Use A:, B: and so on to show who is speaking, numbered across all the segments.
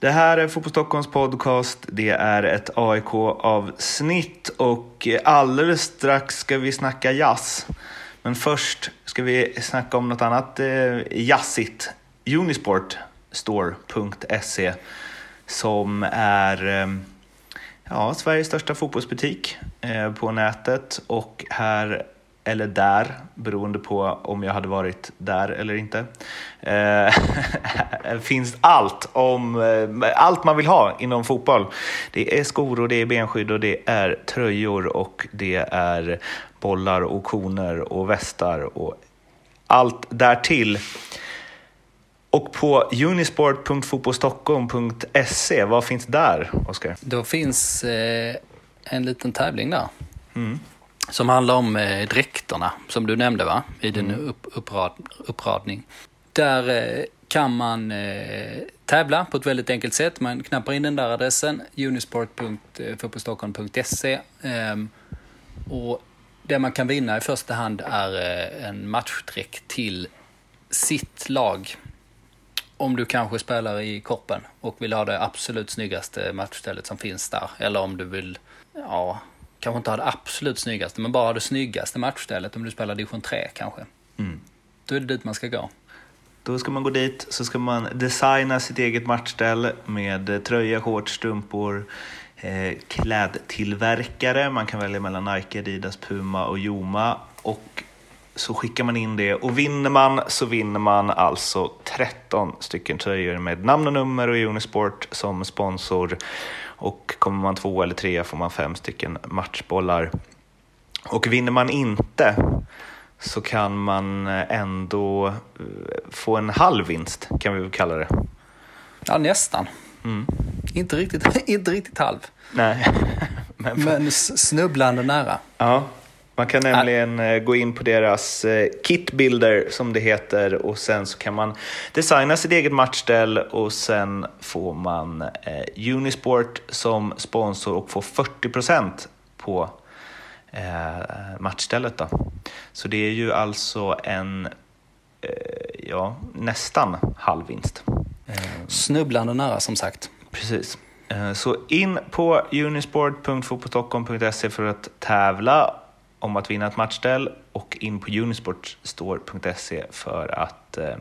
A: Det här är Fotboll Stockholms podcast. Det är ett AIK-avsnitt och alldeles strax ska vi snacka jazz. Men först ska vi snacka om något annat eh, jazzigt. Unisportstore.se som är eh, ja, Sveriges största fotbollsbutik eh, på nätet och här eller där, beroende på om jag hade varit där eller inte. Eh, finns allt om eh, allt man vill ha inom fotboll. Det är skor och det är benskydd och det är tröjor och det är bollar och koner och västar och allt därtill. Och på unisport.fotbollstockholm.se, vad finns där, Oskar?
B: Då finns eh, en liten tävling där. Mm. Som handlar om eh, dräkterna, som du nämnde va? I din mm. upp, upprad, uppradning. Där eh, kan man eh, tävla på ett väldigt enkelt sätt. Man knappar in den där adressen, unisport.fotbollstockholm.se. Eh, och det man kan vinna i första hand är eh, en matchdräkt till sitt lag. Om du kanske spelar i Korpen och vill ha det absolut snyggaste matchstället som finns där. Eller om du vill, ja, kanske inte ha det absolut snyggaste, men bara det snyggaste matchstället om du spelar division 3 kanske. Mm. Då är det dit man ska gå.
A: Då ska man gå dit, så ska man designa sitt eget matchställ med tröja, shorts, strumpor, eh, klädtillverkare. Man kan välja mellan Nike, Adidas, Puma och Joma. Och så skickar man in det och vinner man så vinner man alltså 13 stycken tröjor med namn och nummer och Unisport som sponsor. Och kommer man två eller tre får man fem stycken matchbollar. Och vinner man inte så kan man ändå eh, få en halv vinst, kan vi väl kalla det.
B: Ja, nästan. Mm. Inte, riktigt, inte riktigt halv.
A: Nej.
B: Men, Men snubblande nära.
A: Ja, man kan nämligen ja. Eh, gå in på deras eh, kitbilder som det heter och sen så kan man designa sitt eget matchställ och sen får man eh, Unisport som sponsor och får 40% på matchstället. Då. Så det är ju alltså en, ja, nästan halvvinst.
B: Snubblande nära som sagt.
A: Precis. Så in på unisport.fotbollstockholm.se för att tävla om att vinna ett matchställ och in på unisportstore.se för att eh,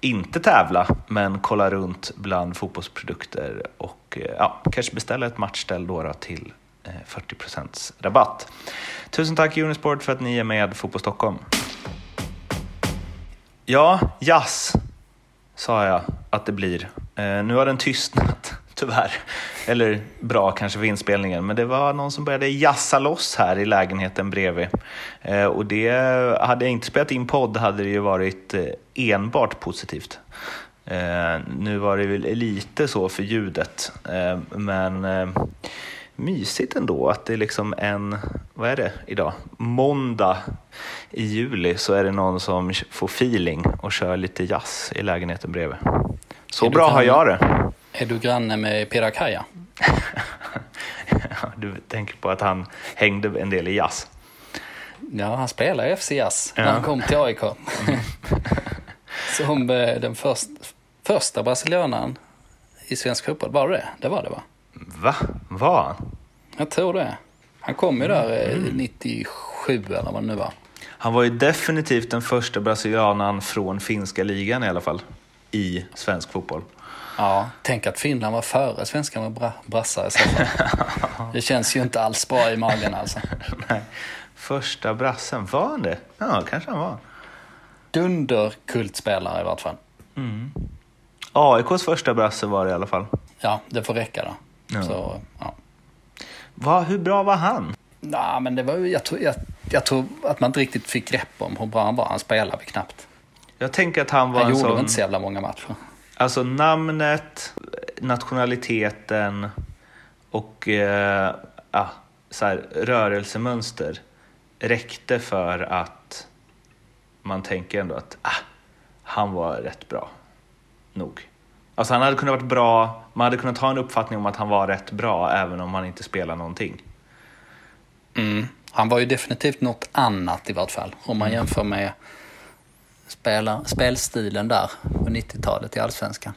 A: inte tävla men kolla runt bland fotbollsprodukter och eh, ja, kanske beställa ett matchställ då, då till eh, 40% rabatt. Tusen tack Unisport för att ni är med Fotboll Stockholm. Ja, jazz sa jag att det blir. Eh, nu har den tystnat tyvärr. Eller bra kanske för inspelningen, men det var någon som började jassa loss här i lägenheten bredvid. Eh, och det, hade jag inte spelat in podd hade det ju varit eh, enbart positivt. Eh, nu var det väl lite så för ljudet, eh, men mysigt ändå att det är liksom en, vad är det idag, måndag i juli så är det någon som får feeling och kör lite jazz i lägenheten bredvid. Så bra har jag det.
B: Är du granne med Pirakaja?
A: du tänker på att han hängde en del i jazz?
B: Ja, han spelade FC Jazz ja. när han kom till AIK. Som eh, den först, första brasilianaren i svensk fotboll. Var det det? Det var det va?
A: Va? Var han?
B: Jag tror det. Han kom ju där eh, mm. 97 eller vad det nu var.
A: Han var ju definitivt den första brasilianaren från finska ligan i alla fall. I svensk fotboll.
B: Ja, tänk att Finland var före svenskarna med bra, brassar i så fall. Det känns ju inte alls bra i magen alltså.
A: Nej. Första brassen, var han det? Ja, kanske han var.
B: Dunderkultspelare i vart fall. Mm.
A: AIKs första brasse var det i alla fall.
B: Ja, det får räcka då. Ja. Så, ja.
A: Va, hur bra var han?
B: Ja, men det var, jag, tror, jag, jag tror att man inte riktigt fick grepp om hur bra han var. Han spelade knappt.
A: Jag tänker att han var
B: han
A: en
B: gjorde
A: sån...
B: inte så jävla många matcher.
A: Alltså namnet, nationaliteten och eh, ah, så här, rörelsemönster räckte för att man tänker ändå att ah, han var rätt bra. Nog. Alltså han hade kunnat vara bra, man hade kunnat ha en uppfattning om att han var rätt bra även om han inte spelar någonting.
B: Mm. Han var ju definitivt något annat i vart fall om man mm. jämför med spela, spelstilen där på 90-talet i Allsvenskan.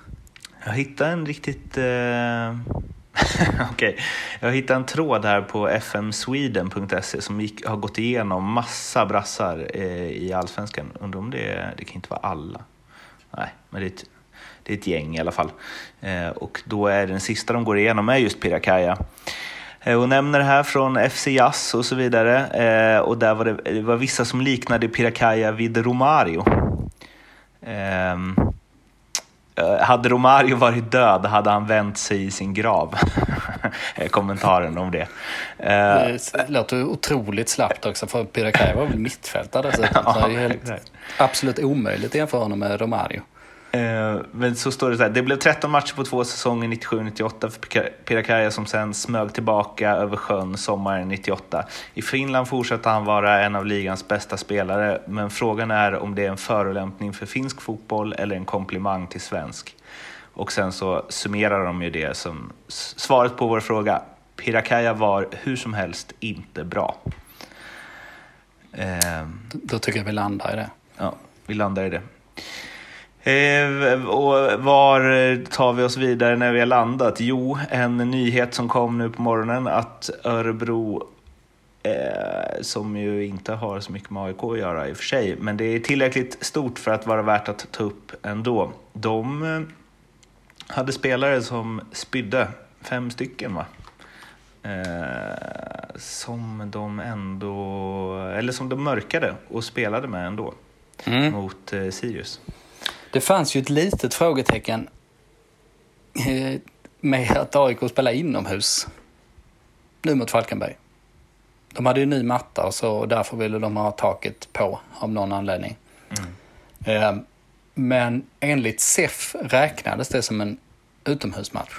A: Jag hittade en riktigt... Eh... Okej, okay. jag hittade en tråd här på fmsweden.se som gick, har gått igenom massa brassar eh, i allsvenskan. Undrar om det, det kan inte vara alla. Nej, men det är ett, det är ett gäng i alla fall. Eh, och då är den sista de går igenom är just Pirakaja. Eh, och nämner det här från FC Jazz och så vidare. Eh, och där var det, det var vissa som liknade Pirakaja vid Romario. Ehm, eh, hade Romario varit död hade han vänt sig i sin grav. Kommentaren om det.
B: Det låter otroligt slappt också för Pirakaja var väl mittfältare ja, det är helt, absolut omöjligt att jämföra honom med Romario.
A: Eh, men så står det så här, det blev 13 matcher på två säsonger 97-98 för Pirakaja som sen smög tillbaka över sjön sommaren 98. I Finland fortsatte han vara en av ligans bästa spelare, men frågan är om det är en förolämpning för finsk fotboll eller en komplimang till svensk. Och sen så summerar de ju det som svaret på vår fråga. Pirakaja var hur som helst inte bra.
B: Eh, Då tycker jag vi landar i det.
A: Ja, vi landar i det. Eh, och var tar vi oss vidare när vi har landat? Jo, en nyhet som kom nu på morgonen att Örebro, eh, som ju inte har så mycket med AIK att göra i och för sig, men det är tillräckligt stort för att vara värt att ta upp ändå. De eh, hade spelare som spydde, fem stycken va? Eh, som de ändå, eller som de mörkade och spelade med ändå mm. mot eh, Sirius.
B: Det fanns ju ett litet frågetecken eh, med att AIK spelar inomhus nu mot Falkenberg. De hade ju ny matta och så och därför ville de ha taket på av någon anledning. Mm. Eh, men enligt SEF räknades det som en utomhusmatch.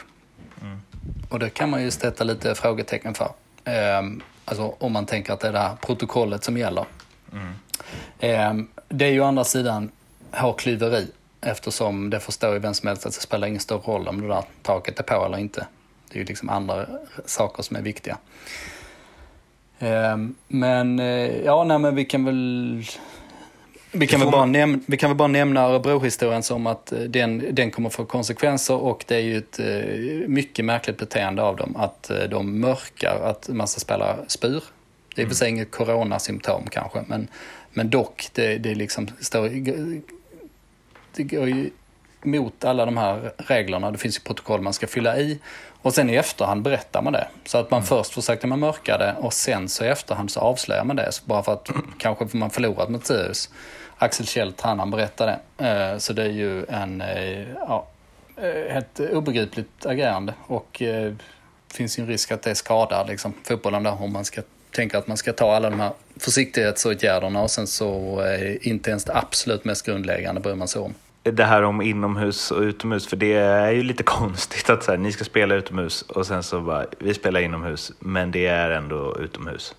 B: Mm. Och det kan man ju sätta lite frågetecken för. Eh, alltså om man tänker att det är det här protokollet som gäller. Mm. Det är ju å andra sidan hårklyveri Eftersom det förstår ju vem som helst att det spelar ingen stor roll om det där taket är på eller inte. Det är ju liksom andra saker som är viktiga. Ehm, men eh, ja, nej, men vi kan väl vi kan, väl bara nämna, vi kan väl bara nämna Örebro-historien som att eh, den, den kommer få konsekvenser och det är ju ett eh, mycket märkligt beteende av dem att de mörkar att massa spelare spyr. Det är för sig inget coronasymptom kanske, men, men dock, det, det liksom står det går ju mot alla de här reglerna. Det finns ju protokoll man ska fylla i. Och sen i efterhand berättar man det. Så att man mm. först försökte man mörka det och sen så i efterhand så avslöjar man det. Så bara för att kanske man förlorat Sirius. Axel Kjelt, han, han berättade. Eh, så det är ju en, eh, ja, eh, ett obegripligt agerande. Och finns ju en risk att det skadar liksom, fotbollen där om man ska tänka att man ska ta alla de här försiktighetsåtgärderna och sen så inte ens det absolut mest grundläggande bryr man sig om
A: det här om inomhus och utomhus, för det är ju lite konstigt att så här, ni ska spela utomhus och sen så bara, vi spelar inomhus, men det är ändå utomhus.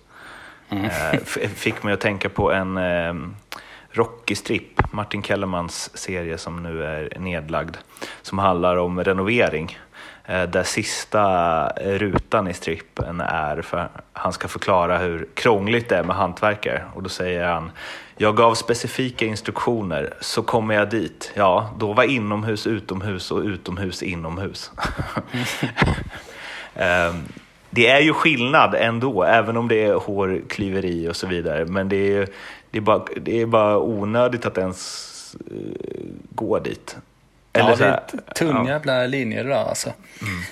A: Mm. Eh, fick mig att tänka på en eh, Rocky-stripp, Martin Kellermans serie som nu är nedlagd, som handlar om renovering. Eh, där sista rutan i strippen är för han ska förklara hur krångligt det är med hantverkare och då säger han jag gav specifika instruktioner, så kommer jag dit. Ja, då var inomhus utomhus och utomhus inomhus. um, det är ju skillnad ändå, även om det är hårklyveri och så vidare. Men det är, det är, bara, det är bara onödigt att ens uh, gå dit.
B: Eller ja, det är tunn ja. jävla linje det där alltså. Mm.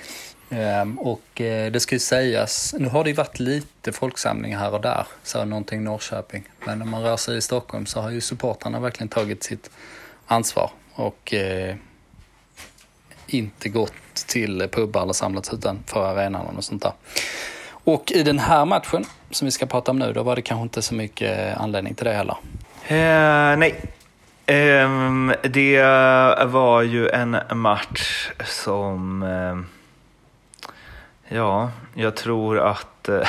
B: Um, och uh, det ska ju sägas, nu har det ju varit lite folksamlingar här och där, så någonting Norrköping. Men när man rör sig i Stockholm så har ju supportrarna verkligen tagit sitt ansvar och uh, inte gått till pubbar eller samlats utanför arenan och sånt där. Och i den här matchen som vi ska prata om nu, då var det kanske inte så mycket anledning till det heller.
A: Uh, nej, um, det var ju en match som ehm, Ja, jag tror att eh,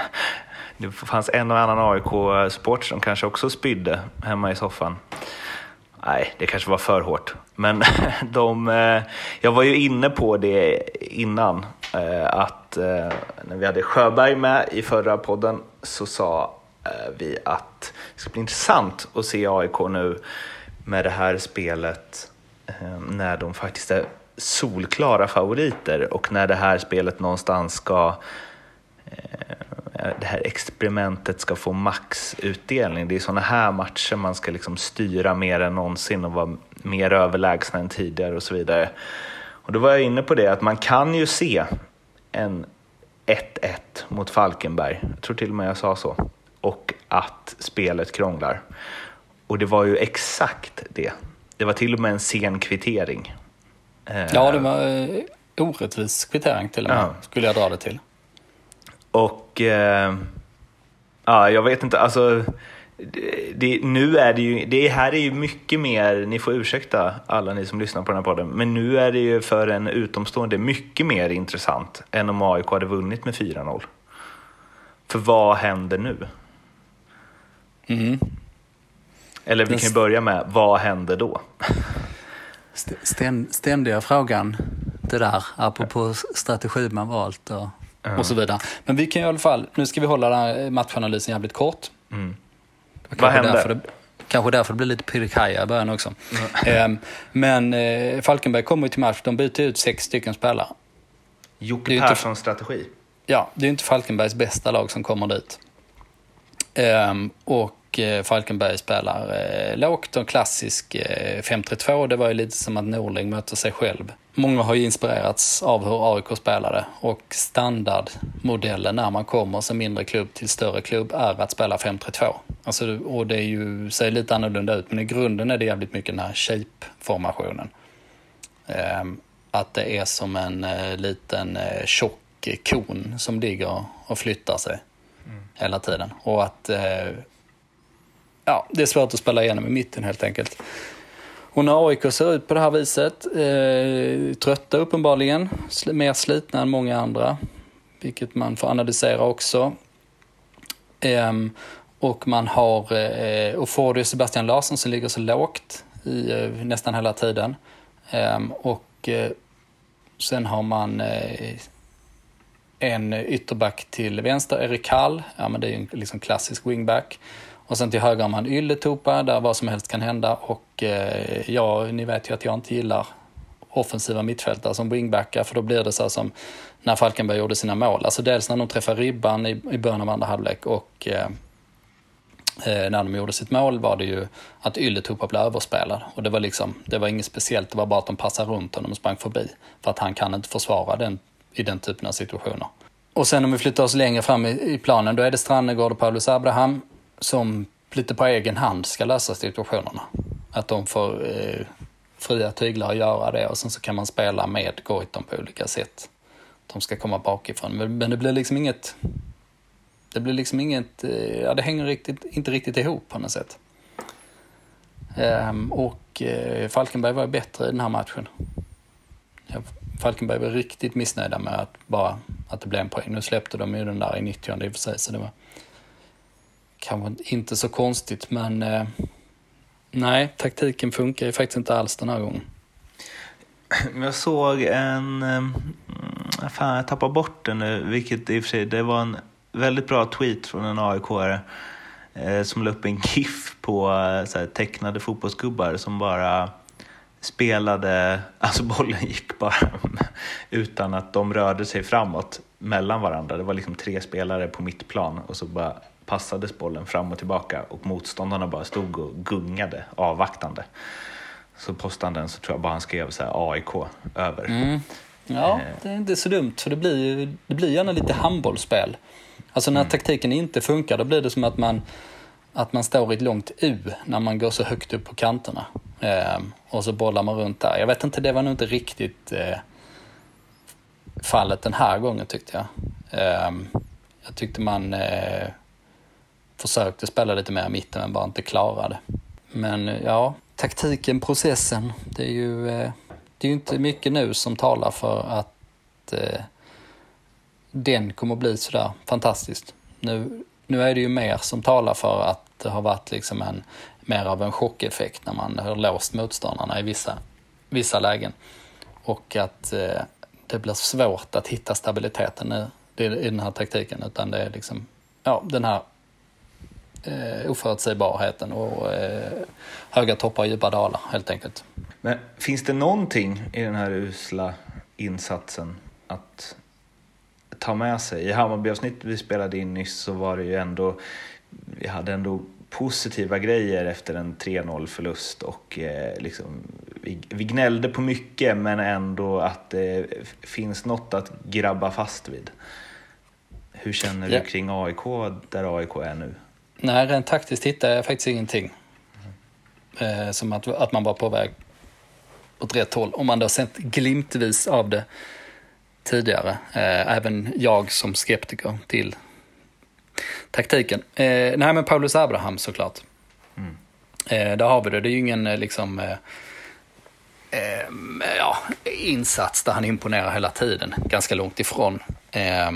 A: det fanns en och annan AIK-sport som kanske också spydde hemma i soffan. Nej, det kanske var för hårt. Men de, eh, jag var ju inne på det innan, eh, att när vi hade Sjöberg med i förra podden så sa vi att det ska bli intressant att se AIK nu med det här spelet när de faktiskt är solklara favoriter och när det här spelet någonstans ska eh, det här experimentet ska få maxutdelning. Det är sådana här matcher man ska liksom styra mer än någonsin och vara mer överlägsna än tidigare och så vidare. Och då var jag inne på det att man kan ju se en 1-1 mot Falkenberg, jag tror till och med jag sa så, och att spelet krånglar. Och det var ju exakt det. Det var till och med en sen kvittering.
B: Ja, det var eh, orättvis kvittering till och med, ja. skulle jag dra det till.
A: Och eh, ja, jag vet inte, alltså det, det, nu är det ju, det här är ju mycket mer, ni får ursäkta alla ni som lyssnar på den här podden, men nu är det ju för en utomstående mycket mer intressant än om AIK hade vunnit med 4-0. För vad händer nu?
B: Mm.
A: Eller vi kan ju börja med, vad händer då?
B: Ständiga frågan, det där, apropå strategi man valt och Mm. Och så vidare. Men vi kan i alla fall, nu ska vi hålla den här matchanalysen jävligt kort.
A: Mm. Vad hände?
B: Därför det, kanske därför det blir lite pirikaja i början också. Mm. men eh, Falkenberg kommer ju till match, de byter ut sex stycken spelare.
A: Jocke Perssons strategi.
B: Ja, det är ju inte Falkenbergs bästa lag som kommer dit. Um, och eh, Falkenberg spelar eh, lågt och klassisk eh, 5-3-2. Det var ju lite som att Norling möter sig själv Många har ju inspirerats av hur AIK spelade och standardmodellen när man kommer som mindre klubb till större klubb är att spela 5-3-2. Alltså, och det är ju, ser lite annorlunda ut men i grunden är det jävligt mycket den här shape-formationen. Ehm, att det är som en eh, liten eh, tjock kon som ligger och flyttar sig mm. hela tiden. Och att eh, ja, det är svårt att spela igenom i mitten helt enkelt. Och när AIK ser ut på det här viset, eh, trötta uppenbarligen, mer slitna än många andra, vilket man får analysera också. Eh, och man har eh, och får det Sebastian Larsson som ligger så lågt i, eh, nästan hela tiden. Ehm, och eh, sen har man eh, en ytterback till vänster, Erik Hall, ja men det är ju en liksom klassisk wingback. Och sen till höger har man Ylletupa där vad som helst kan hända och eh, ja, ni vet ju att jag inte gillar offensiva mittfältare som wingbackar för då blir det så som när Falkenberg gjorde sina mål. Alltså dels när de träffar ribban i, i början av andra halvlek och eh, eh, när de gjorde sitt mål var det ju att Ylletupa blev överspelad. Och det var liksom, det var inget speciellt, det var bara att de passade runt honom och sprang förbi. För att han kan inte försvara den i den typen av situationer. Och sen om vi flyttar oss längre fram i, i planen, då är det Strannegård och Paulus Abraham som lite på egen hand ska lösa situationerna. Att de får eh, fria tyglar att göra det och sen så kan man spela med Goitom på olika sätt. De ska komma bakifrån. Men, men det blir liksom inget... Det blir liksom inget... Eh, ja, det hänger riktigt, inte riktigt ihop på något sätt. Ehm, och eh, Falkenberg var bättre i den här matchen. Ja, Falkenberg var riktigt missnöjda med att bara att det blev en poäng. Nu släppte de ju den där i 90 i och för sig, så det var kanske inte så konstigt, men eh, nej, taktiken funkar ju faktiskt inte alls den här gången.
A: Jag såg en, ehm, fan jag tappar bort den nu, vilket i och för sig, det var en väldigt bra tweet från en AIK-are eh, som la upp en GIF på eh, så här, tecknade fotbollsgubbar som bara spelade, alltså bollen gick bara utan att de rörde sig framåt mellan varandra. Det var liksom tre spelare på mittplan och så bara passades bollen fram och tillbaka och motståndarna bara stod och gungade avvaktande. Så postade han den så tror jag bara han skrev så här AIK över.
B: Mm. Ja, eh. det är inte så dumt för det blir, det blir gärna lite handbollsspel. Alltså när mm. taktiken inte funkar då blir det som att man, att man står i ett långt U när man går så högt upp på kanterna. Eh, och så bollar man runt där. Jag vet inte, det var nog inte riktigt eh, fallet den här gången tyckte jag. Eh, jag tyckte man eh, försökte spela lite mer i mitten men bara inte klarade. Men eh, ja, taktiken, processen, det är ju, eh, det är ju inte mycket nu som talar för att eh, den kommer bli sådär fantastiskt. Nu, nu är det ju mer som talar för att det har varit liksom en, mer av en chockeffekt när man har låst motståndarna i vissa, vissa lägen. Och att eh, det blir svårt att hitta stabiliteten i, i den här taktiken utan det är liksom, ja, den här eh, oförutsägbarheten och eh, höga toppar och djupa dalar helt enkelt.
A: Men finns det någonting i den här usla insatsen att ta med sig? I Hammarby-avsnittet vi spelade in nyss så var det ju ändå, vi hade ändå positiva grejer efter en 3-0 förlust och eh, liksom, vi, vi gnällde på mycket men ändå att det finns något att grabba fast vid. Hur känner du
B: Ja.
A: kring AIK där AIK är nu?
B: Nej, rent taktiskt hittade jag faktiskt ingenting. Eh, som att, att man var på väg åt rätt håll. Om man då sett glimtvis av det tidigare. Eh, även jag som skeptiker till taktiken. Eh, nej, men Paulus Abraham såklart.
A: Mm.
B: Eh, där har vi det. Det är ju ingen eh, liksom, eh, eh, ja, insats där han imponerar hela tiden. Ganska långt ifrån. Eh,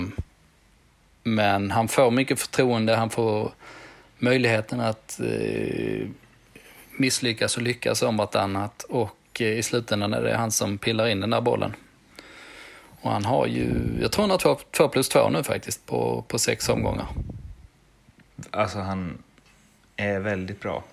B: men han får mycket förtroende, han får möjligheten att eh, misslyckas och lyckas om vartannat och eh, i slutändan är det han som pillar in den där bollen. Och han har ju, jag tror han har två, två plus två nu faktiskt på, på sex omgångar.
A: Alltså han är väldigt bra.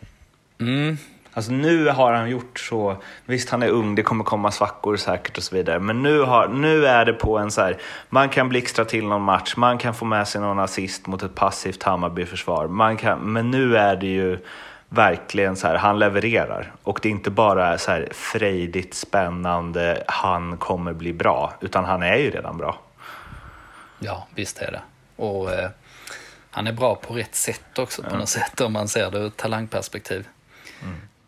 B: Mm.
A: Alltså nu har han gjort så, visst han är ung, det kommer komma svackor säkert och så vidare, men nu, har, nu är det på en så här, man kan blixtra till någon match, man kan få med sig någon assist mot ett passivt Hammarby-försvar, man kan, men nu är det ju verkligen så här, han levererar. Och det är inte bara så här frejdigt, spännande, han kommer bli bra, utan han är ju redan bra.
B: Ja, visst är det. Och eh, han är bra på rätt sätt också på något sätt om man ser det ur talangperspektiv.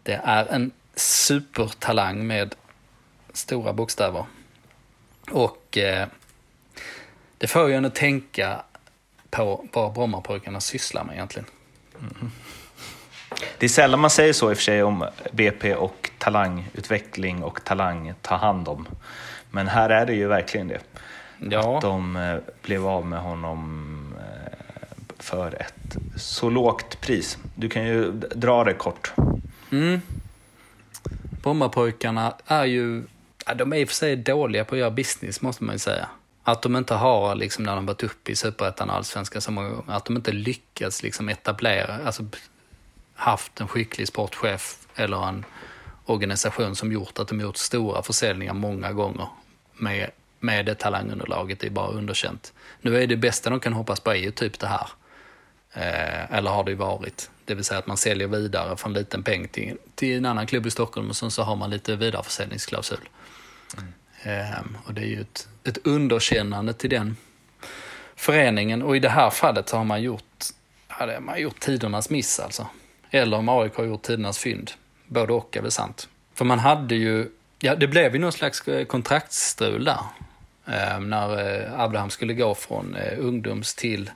B: Det är en supertalang med stora bokstäver. Och eh, det får ju en att tänka på vad Brommapojkarna sysslar med egentligen.
A: Det är sällan man säger så i och för sig om BP och talangutveckling och talang ta hand om. Men här är det ju verkligen det.
B: Ja,
A: De eh, blev av med honom eh, för ett så lågt pris. Du kan ju dra det kort.
B: Mm. Brommapojkarna är ju, ja, de är i och för sig dåliga på att göra business måste man ju säga. Att de inte har, liksom, när de varit uppe i Superettan och Allsvenskan så många gånger, att de inte lyckats liksom, etablera, alltså haft en skicklig sportchef eller en organisation som gjort att de gjort stora försäljningar många gånger med, med det talangunderlaget, det är bara underkänt. Nu är det bästa de kan hoppas på är ju typ det här. Eh, eller har det ju varit. Det vill säga att man säljer vidare från liten peng till, till en annan klubb i Stockholm och sen så har man lite vidareförsäljningsklausul. Eh, och det är ju ett, ett underkännande till den föreningen och i det här fallet så har man gjort, har man gjort tidernas miss alltså. Eller om AIK har gjort tidernas fynd. Både och är väl sant. För man hade ju, ja det blev ju någon slags eh, kontraktsstrul där. Eh, när eh, Abraham skulle gå från eh, ungdoms till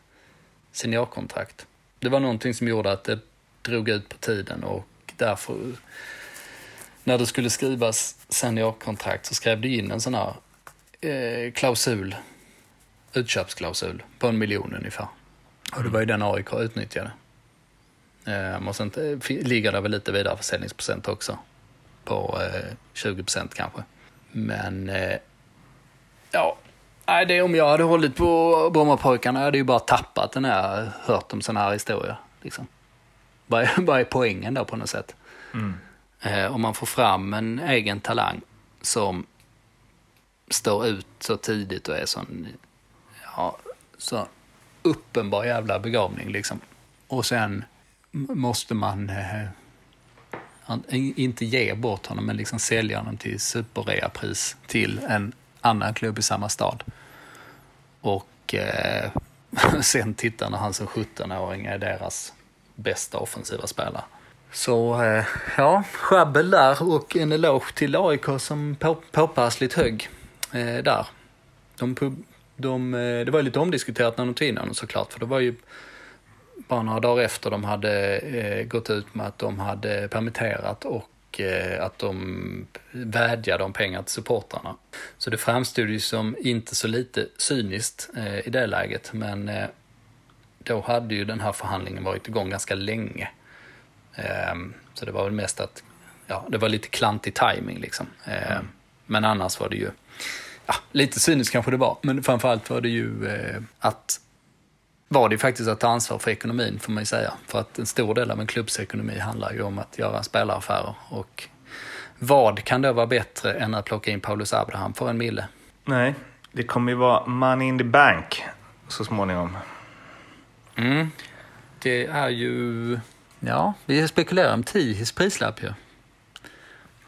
B: seniorkontrakt. Det var någonting som gjorde att det drog ut på tiden och därför när det skulle skrivas seniorkontrakt så skrev du in en sån här eh, klausul, utköpsklausul på en miljon ungefär. Och det var ju den AIK utnyttjade. Eh, och sen eh, ligger det väl lite vidare försäljningsprocent också. På eh, 20 procent kanske. Men eh, ja, nej, det om jag hade hållit på Brommapojkarna hade jag ju bara tappat den här, hört om sådana här historier. Liksom. Vad är, vad är poängen då på något sätt? Eh, om man får fram en egen talang som står ut så tidigt och är sån, ja, så uppenbar jävla begåvning liksom. Och sen måste man eh, inte ge bort honom, men liksom sälja honom till superreapris till en annan klubb i samma stad. Och eh, sen tittar när han som 17-åring är deras bästa offensiva spelare. Så eh, ja, sjabbel där och en eloge till AIK som på, påpassligt högg eh, där. De, de, eh, det var ju lite omdiskuterat när de tog in honom såklart, för det var ju bara några dagar efter de hade eh, gått ut med att de hade permitterat och eh, att de vädjade om pengar till supportrarna. Så det framstod ju som inte så lite cyniskt eh, i det läget, men eh, då hade ju den här förhandlingen varit igång ganska länge. Ehm, så det var väl mest att, ja, det var lite klantig timing liksom. Ehm, Men annars var det ju, ja, lite cyniskt kanske det var, men framförallt var det ju att var det ju faktiskt att ta ansvar för ekonomin får man ju säga. För att en stor del av en klubbs ekonomi handlar ju om att göra spelaraffärer och Vad kan då vara bättre än att plocka in Paulus Abraham för en mille?
A: Nej, det kommer ju vara money in the bank så småningom.
B: Mm. Det är ju... Ja, vi spekulerar om Tihis prislapp ju.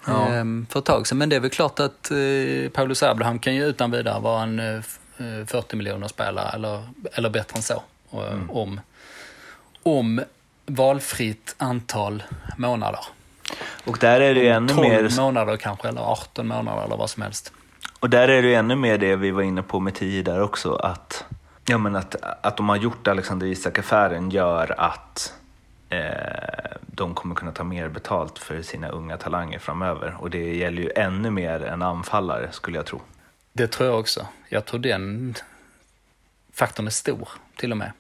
A: Ja.
B: Ehm, för ett tag sedan. Men det är väl klart att eh, Paulus Abraham kan ju utan vidare vara en eh, f- eh, 40 miljoner spelare eller, eller bättre än så. Och,
A: Mm.
B: om, om valfritt antal månader.
A: Och där är det ju ännu
B: 12
A: mer...
B: månader kanske, eller 18 månader eller vad som helst.
A: Och där är det ju ännu mer det vi var inne på med tio där också. Att, ja, men att, att de har gjort Alexander Isak-affären gör att eh, de kommer kunna ta mer betalt för sina unga talanger framöver. Och det gäller ju ännu mer än anfallare skulle jag tro.
B: Det tror jag också. Jag tror den faktorn är stor till och med.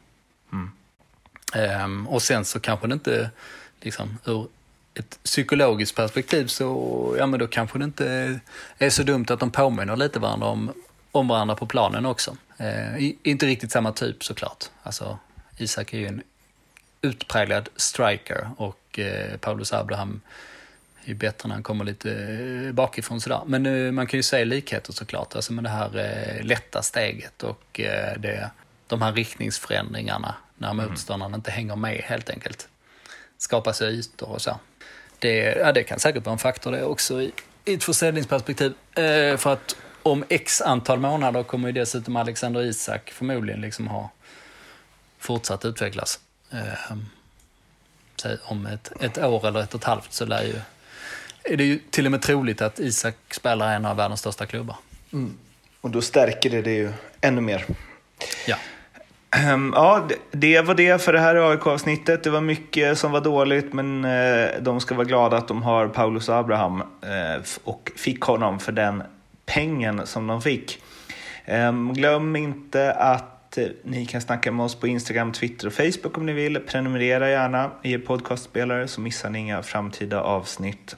B: Um, och sen så kanske det inte, liksom ur ett psykologiskt perspektiv så, ja men då kanske det inte är så dumt att de påminner lite varandra om, om varandra på planen också. Uh, inte riktigt samma typ såklart. Alltså, Isak är ju en utpräglad striker och eh, uh, Paulus Abraham är ju bättre när han kommer lite eh, bakifrån sådär. Men eh, man kan ju se likheter såklart. Alltså med det här lätta steget och det, de här riktningsförändringarna när motståndaren inte hänger med helt enkelt. Skapa sig ytor och så. Det, ja, det kan säkert vara en faktor det också i, i ett försäljningsperspektiv. Eh, för att om x antal månader kommer ju dessutom Alexander Isak förmodligen liksom ha fortsatt utvecklas. Eh, om ett, ett år eller ett och ett halvt så lär ju, är det ju till och med troligt att Isak spelar i en av världens största klubbar.
A: Och då stärker det det ju ännu mer.
B: Ja.
A: Ehm, ja, det- var det för det här AIK-avsnittet. Det var mycket som var dåligt, men eh, de ska vara glada att de har Paulus Abraham eh, och fick honom för den pengen som de fick. Ehm, glöm inte att eh, ni kan snacka med oss på Instagram, Twitter och Facebook om ni vill. Prenumerera gärna i er podcastspelare så missar ni inga framtida avsnitt.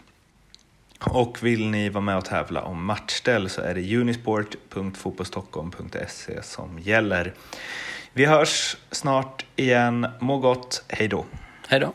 A: Och vill ni vara med och tävla om matchställ så är det unisport.fotbollstockholm.se som gäller. Vi hörs snart igen. Må gott. Hej då.
B: Hej då.